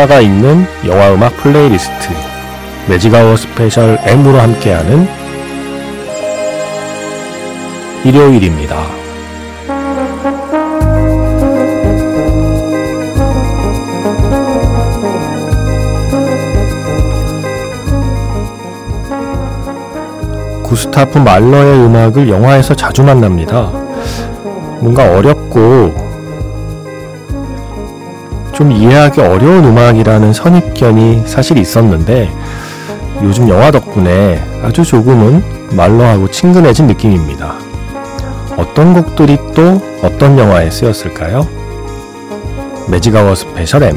테마가 있는 영화 음악 플레이리스트 매직아워 스페셜 M으로 함께하는 일요일입니다. 구스타프 말러의 음악을 영화에서 자주 만납니다. 뭔가 어렵고 좀 이해하기 어려운 음악이라는 선입견이 사실 있었는데 요즘 영화 덕분에 아주 조금은 말러하고 친근해진 느낌입니다. 어떤 곡들이 또 어떤 영화에 쓰였을까요? 매직아워 스페셜 M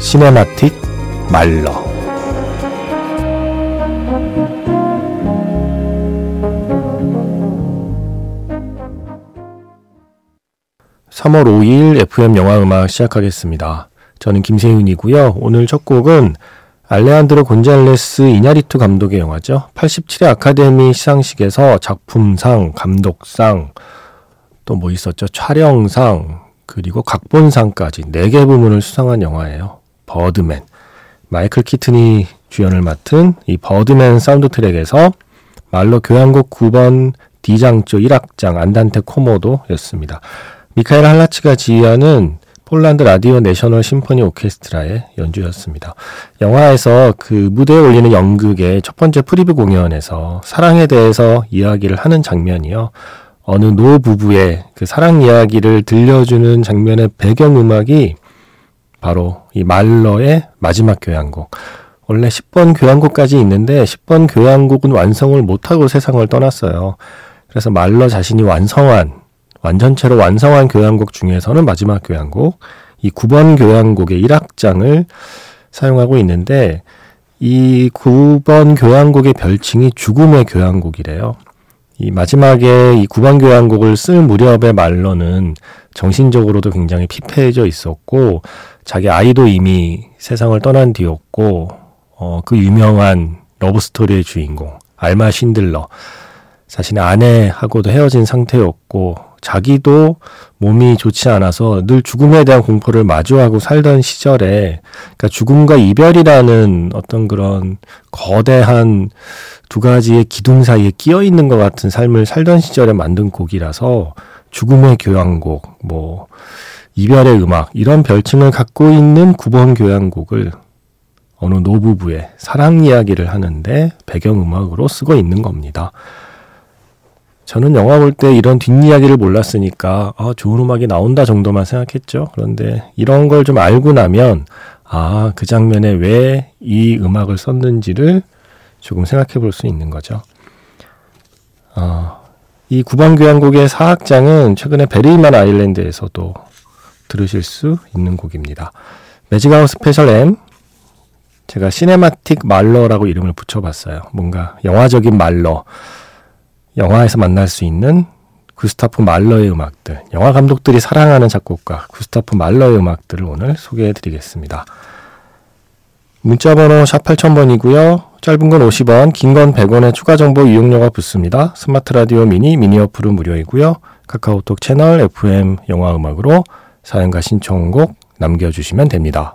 cinematic 말러 3월 5일 FM 영화 음악 시작하겠습니다. 저는 김세윤이고요. 오늘 첫 곡은 알레한드로 곤잘레스 이냐리투 감독의 영화죠. 87회 아카데미 시상식에서 작품상, 감독상, 또 뭐 있었죠? 촬영상, 그리고 각본상까지 4개 부문을 수상한 영화예요. 버드맨. 마이클 키튼이 주연을 맡은 이 버드맨 사운드 트랙에서 말러 교향곡 9번 D장조 1악장 안단테 코모도였습니다. 미카엘 할라치가 지휘하는 폴란드 라디오 내셔널 심포니 오케스트라의 연주였습니다. 영화에서 그 무대에 올리는 연극의 첫 번째 프리뷰 공연에서 사랑에 대해서 이야기를 하는 장면이요. 어느 노 부부의 그 사랑 이야기를 들려주는 장면의 배경 음악이 바로 이 말러의 마지막 교향곡. 원래 10번 교향곡까지 있는데 10번 교향곡은 완성을 못하고 세상을 떠났어요. 그래서 말러 자신이 완성한 완전체로 완성한 교향곡 중에서는 마지막 교향곡, 이 9번 교향곡의 1악장을 사용하고 있는데 이 9번 교향곡의 별칭이 죽음의 교향곡이래요. 이 마지막에 이 9번 교향곡을 쓸 무렵의 말로는 정신적으로도 굉장히 피폐해져 있었고 자기 아이도 이미 세상을 떠난 뒤였고 어, 그 유명한 러브스토리의 주인공 알마 신들러 자신의 아내하고도 헤어진 상태였고 자기도 몸이 좋지 않아서 늘 죽음에 대한 공포를 마주하고 살던 시절에 그러니까 죽음과 이별이라는 어떤 그런 거대한 두 가지의 기둥 사이에 끼어 있는 것 같은 삶을 살던 시절에 만든 곡이라서 죽음의 교향곡, 뭐 이별의 음악 이런 별칭을 갖고 있는 9번 교향곡을 어느 노부부의 사랑 이야기를 하는데 배경음악으로 쓰고 있는 겁니다. 저는 영화 볼 때 이런 뒷이야기를 몰랐으니까 아, 좋은 음악이 나온다 정도만 생각했죠. 그런데 이런 걸 좀 알고 나면 아, 그 장면에 왜 이 음악을 썼는지를 조금 생각해 볼 수 있는 거죠. 어, 이 9번 교향곡의 사악장은 최근에 베리만 아일랜드에서도 들으실 수 있는 곡입니다. 매직아워 스페셜 M 제가 cinematic 말러라고 이름을 붙여봤어요. 뭔가 영화적인 말러. 영화에서 만날 수 있는 구스타프 말러의 음악들, 영화 감독들이 사랑하는 작곡가 구스타프 말러의 음악들을 오늘 소개해 드리겠습니다. 문자 번호 샵 8000번이고요. 짧은 건 50원, 긴 건 100원의 추가 정보 이용료가 붙습니다. 스마트 라디오 미니, 미니 어플은 무료이고요. 카카오톡 채널 FM 영화 음악으로 사연과 신청곡 남겨주시면 됩니다.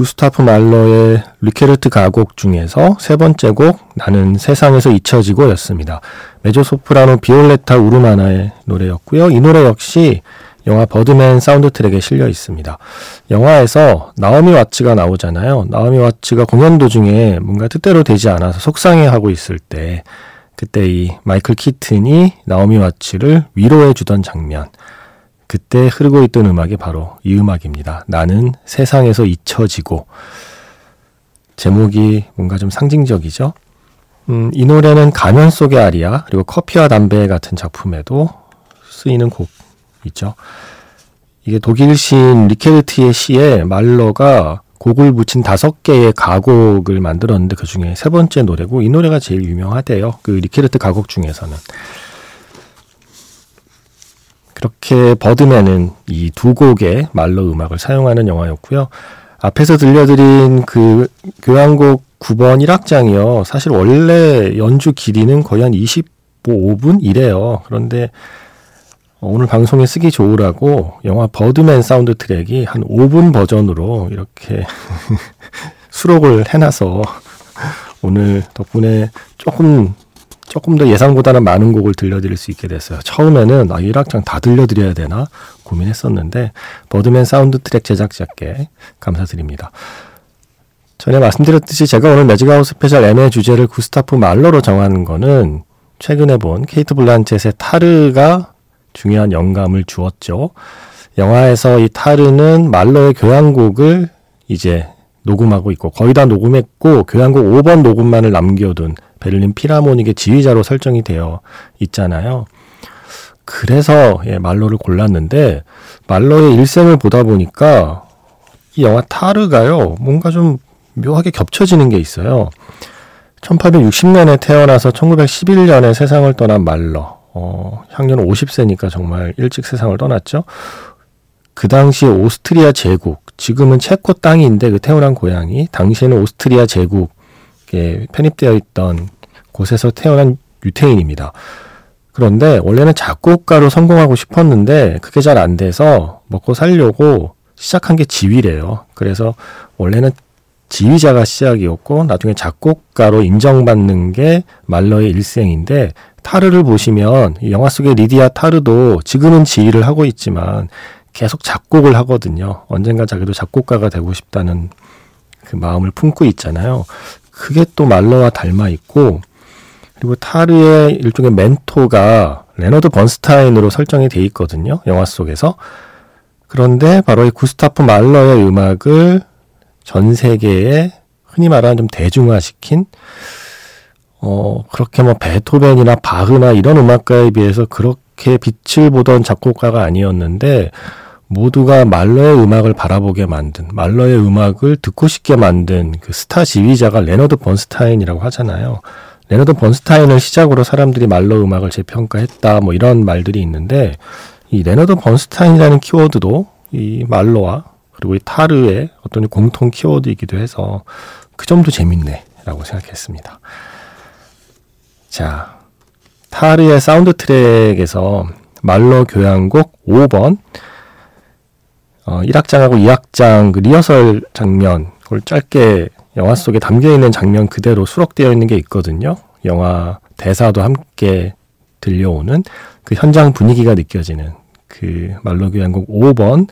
구스타프 말러의 뤼케르트 가곡 중에서 세 번째 곡 나는 세상에서 잊혀지고 였습니다. 메조소프라노 비올레타 우르마나의 노래였고요. 이 노래 역시 영화 버드맨 사운드 트랙에 실려 있습니다. 영화에서 나오미 와츠가 나오잖아요. 나오미 와츠가 공연 도중에 뭔가 뜻대로 되지 않아서 속상해하고 있을 때 그때 이 마이클 키튼이 나오미 와츠를 위로해 주던 장면. 그때 흐르고 있던 음악이 바로 이 음악입니다. 나는 세상에서 잊혀지고 제목이 뭔가 좀 상징적이죠. 음, 이 노래는 가면 속의 아리아 그리고 커피와 담배 같은 작품에도 쓰이는 곡이죠. 이게 독일 시인 리케르트의 시에 말러가 곡을 붙인 다섯 개의 가곡을 만들었는데 그 중에 세 번째 노래고 이 노래가 제일 유명하대요. 그 리케르트 가곡 중에서는. 그렇게 버드맨은 이 두 곡의 말러 음악을 사용하는 영화였고요. 앞에서 들려드린 그 교향곡 9번 1악장이요. 사실 원래 연주 길이는 거의 한 25분 이래요. 그런데 오늘 방송에 쓰기 좋으라고 영화 버드맨 사운드 트랙이 한 5분 버전으로 이렇게 수록을 해놔서 오늘 덕분에 조금 조금 더 예상보다는 많은 곡을 들려드릴 수 있게 됐어요. 처음에는 아, 1악장 다 들려드려야 되나 고민했었는데 버드맨 사운드 트랙 제작자께 감사드립니다. 전에 말씀드렸듯이 제가 오늘 매직아워 스페셜 M의 주제를 구스타프 말러로 정하는 거는 최근에 본 케이트 블란쳇의 타르가 중요한 영감을 주었죠. 영화에서 이 타르는 말러의 교향곡을 이제 녹음하고 있고 거의 다 녹음했고 교향곡 5번 녹음만을 남겨둔 베를린 필하모닉의 지휘자로 설정이 되어 있잖아요. 그래서 예, 말로를 골랐는데 말로의 일생을 보다 보니까 이 영화 타르가요 뭔가 좀 묘하게 겹쳐지는 게 있어요. 1860년에 태어나서 1911년에 세상을 떠난 말러. 어, 향년 50세니까 정말 일찍 세상을 떠났죠. 그 당시에 오스트리아 제국, 지금은 체코 땅인데 그 태어난 고향이 당시에는 오스트리아 제국에 편입되어 있던 곳에서 태어난 유태인입니다. 그런데 원래는 작곡가로 성공하고 싶었는데 그게 잘 안 돼서 먹고 살려고 시작한 게 지휘래요. 그래서 원래는 지휘자가 시작이었고 나중에 작곡가로 인정받는 게 말러의 일생인데 타르를 보시면 영화 속의 리디아 타르도 지금은 지휘를 하고 있지만 계속 작곡을 하거든요. 언젠가 자기도 작곡가가 되고 싶다는 그 마음을 품고 있잖아요. 그게 또 말러와 닮아 있고 그리고 타르의 일종의 멘토가 레너드 번스타인으로 설정이 돼 있거든요. 영화 속에서. 그런데 바로 이 구스타프 말러의 음악을 전 세계에 흔히 말하는 좀 대중화시킨 어 그렇게 뭐 베토벤이나 바흐나 이런 음악가에 비해서 그렇게 빛을 보던 작곡가가 아니었는데 모두가 말러의 음악을 바라보게 만든 말러의 음악을 듣고 싶게 만든 그 스타 지휘자가 레너드 번스타인이라고 하잖아요. 레너드 번스타인을 시작으로 사람들이 말러 음악을 재평가했다 뭐 이런 말들이 있는데 이 레너드 번스타인이라는 키워드도 이 말러와 그리고 이 타르의 어떤 공통 키워드이기도 해서 그 점도 재밌네 라고 생각했습니다. 자, 타르의 사운드 트랙에서 말러 교향곡 5번 어, 1악장하고 2악장 그 리허설 장면 그걸 짧게 영화 속에 담겨 있는 장면 그대로 수록되어 있는 게 있거든요. 영화 대사도 함께 들려오는 그 현장 분위기가 느껴지는 그 말러 교향곡 5번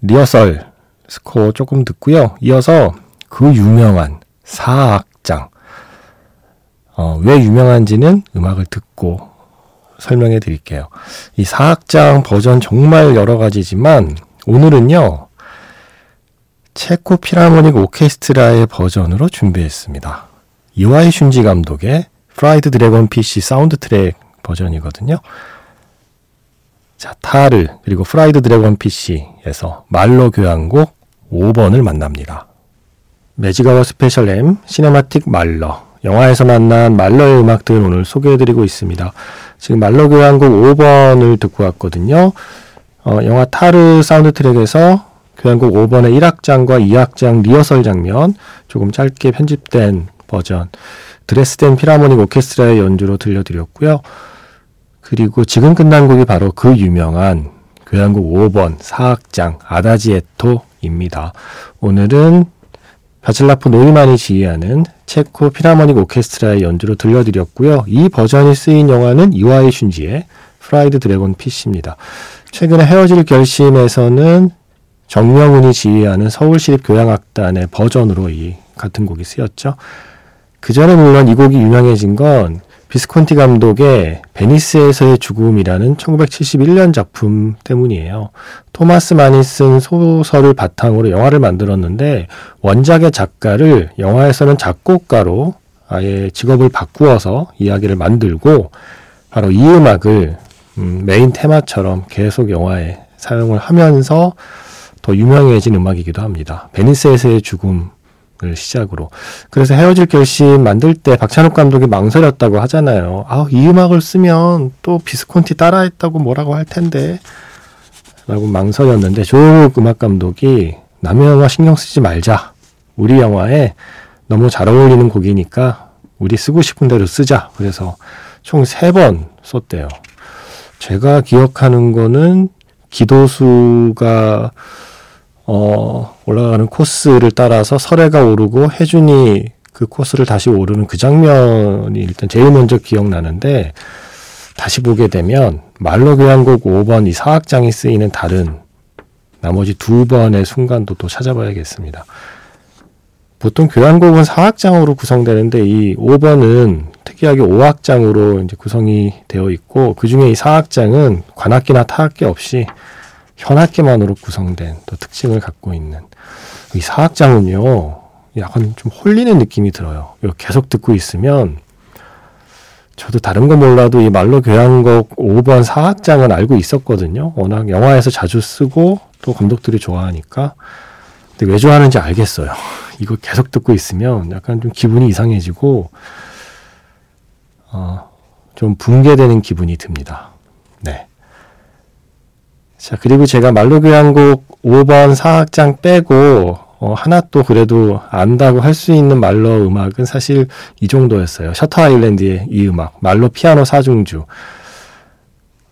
리허설 스코어 조금 듣고요. 이어서 그 유명한 4악장 어, 왜 유명한지는 음악을 듣고 설명해 드릴게요. 이 4악장 버전 정말 여러 가지지만 오늘은요. 체코 필하모닉 오케스트라의 버전으로 준비했습니다. 이와이 슌지 감독의 프라이드 드래곤 피쉬 사운드 트랙 버전이거든요. 자, 타르 그리고 프라이드 드래곤 피쉬에서 말러 교향곡 5번을 만납니다. 매직아워 스페셜 M 시네마틱 말러 영화에서 만난 말러의 음악들 오늘 소개해드리고 있습니다. 지금 말러 교향곡 5번을 듣고 왔거든요. 어, 영화 타르 사운드 트랙에서 교향곡 5번의 1악장과 2악장 리허설 장면 조금 짧게 편집된 버전 드레스덴 필하모닉 오케스트라의 연주로 들려드렸고요. 그리고 지금 끝난 곡이 바로 그 유명한 교향곡 5번 4악장 아다지에토입니다. 입니다. 오늘은 바츨라프 노이만이 지휘하는 체코 필하모닉 오케스트라의 연주로 들려드렸고요. 이 버전이 쓰인 영화는 이와이 슌지의 프라이드 드래곤 피쉬입니다. 최근에 헤어질 결심에서는 정명훈이 지휘하는 서울시립교향악단의 버전으로 이 같은 곡이 쓰였죠. 그 전에 물론 이 곡이 유명해진 건 비스콘티 감독의 베니스에서의 죽음이라는 1971년 작품 때문이에요. 토마스 만이 쓴 소설을 바탕으로 영화를 만들었는데 원작의 작가를 영화에서는 작곡가로 아예 직업을 바꾸어서 이야기를 만들고 바로 이 음악을 음, 메인 테마처럼 계속 영화에 사용을 하면서 더 유명해진 음악이기도 합니다. 베니스에서의 죽음 을 시작으로. 그래서 헤어질 결심 만들 때 박찬욱 감독이 망설였다고 하잖아요. 아, 이 음악을 쓰면 또 비스콘티 따라했다고 뭐라고 할 텐데. 라고 망설였는데 조욱 음악 감독이 남의 영화 신경 쓰지 말자. 우리 영화에 너무 잘 어울리는 곡이니까 우리 쓰고 싶은 대로 쓰자. 그래서 총 세 번 썼대요. 제가 기억하는 거는 기도수가 어, 올라가는 코스를 따라서 설해가 오르고 해준이 그 코스를 다시 오르는 그 장면이 일단 제일 먼저 기억나는데 다시 보게 되면 말로 교향곡 5번 이 사악장이 쓰이는 다른 나머지 두 번의 순간도 또 찾아봐야겠습니다. 보통 교향곡은 사악장으로 구성되는데 이 5번은 특이하게 5악장으로 이제 구성이 되어 있고 그 중에 이 사악장은 관악기나 타악기 없이 현악기만으로 구성된 또 특징을 갖고 있는 이 사악장은요, 약간 좀 홀리는 느낌이 들어요. 계속 듣고 있으면 저도 다른 거 몰라도 이 말로 교향곡 5번 사악장은 알고 있었거든요. 워낙 영화에서 자주 쓰고 또 감독들이 좋아하니까. 근데 왜 좋아하는지 알겠어요. 이거 계속 듣고 있으면 약간 좀 기분이 이상해지고, 어, 좀 붕괴되는 기분이 듭니다. 네. 자, 그리고 제가 말로 교향곡 5번 사악장 빼고 어, 하나 또 그래도 안다고 할 수 있는 말로 음악은 사실 이 정도였어요. 셔터 아일랜드의 이 음악, 말러 피아노 사중주.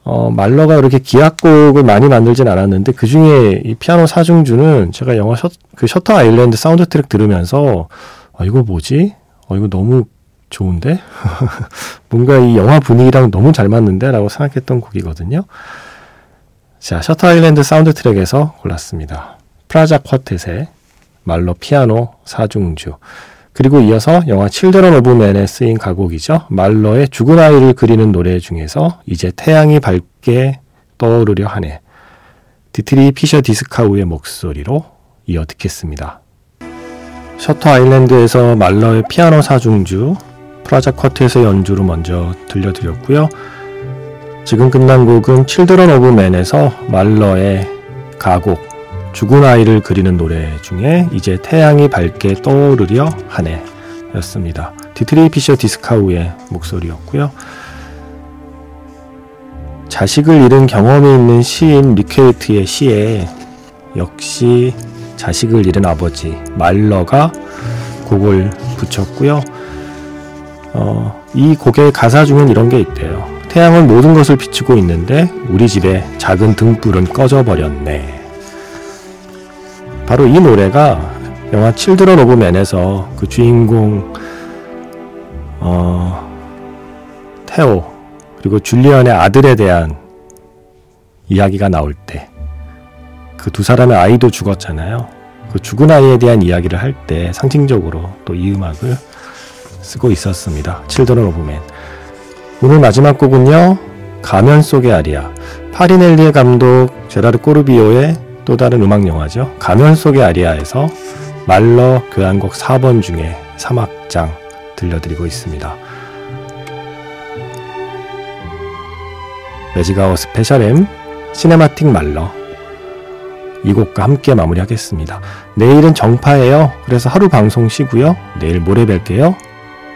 어, 말러가 그렇게 기악곡을 많이 만들진 않았는데 그 중에 이 피아노 사중주는 제가 영화 셔, 그 셔터 아일랜드 사운드 트랙 들으면서 아, 이거 뭐지? 어, 이거 너무 좋은데? 뭔가 이 영화 분위기랑 너무 잘 맞는데? 라고 생각했던 곡이거든요. 자, 셔터 아일랜드 사운드 트랙에서 골랐습니다. 프라작 쿼텟의 말러 피아노 사중주. 그리고 이어서 영화 칠드런 오브 맨에 쓰인 가곡이죠. 말러의 죽은 아이를 그리는 노래 중에서 이제 태양이 밝게 떠오르려 하네. 디트리히 피셔 디스카우의 목소리로 이어 듣겠습니다. 셔터 아일랜드에서 말러의 피아노 사중주, 프라작 쿼텟의 연주로 먼저 들려드렸고요. 지금 끝난 곡은 칠드런 오브 맨에서 말러의 가곡 죽은 아이를 그리는 노래 중에 이제 태양이 밝게 떠오르려 하네 였습니다. 디트리히 피셔 디스카우의 목소리였고요. 자식을 잃은 경험이 있는 시인 뤼케르트의 시에 역시 자식을 잃은 아버지 말러가 곡을 붙였고요. 어, 이 곡의 가사 중엔 이런 게 있대요. 태양은 모든 것을 비추고 있는데 우리 집에 작은 등불은 꺼져 버렸네. 바로 이 노래가 영화 Children of Men에서 그 주인공 어, 테오 그리고 줄리언의 아들에 대한 이야기가 나올 때 그 두 사람의 아이도 죽었잖아요. 그 죽은 아이에 대한 이야기를 할 때 상징적으로 또 이 음악을 쓰고 있었습니다. Children of Men. 오늘 마지막 곡은요. 가면 속의 아리아. 파리넬리의 감독 제라르 코르비오의 또 다른 음악 영화죠. 가면 속의 아리아에서 말러 교향곡 4번 중에 3악장 들려드리고 있습니다. Magic Hour Special M Cinematic 말러 이 곡과 함께 마무리하겠습니다. 내일은 정파예요. 그래서 하루 방송 쉬고요. 내일 모레 뵐게요.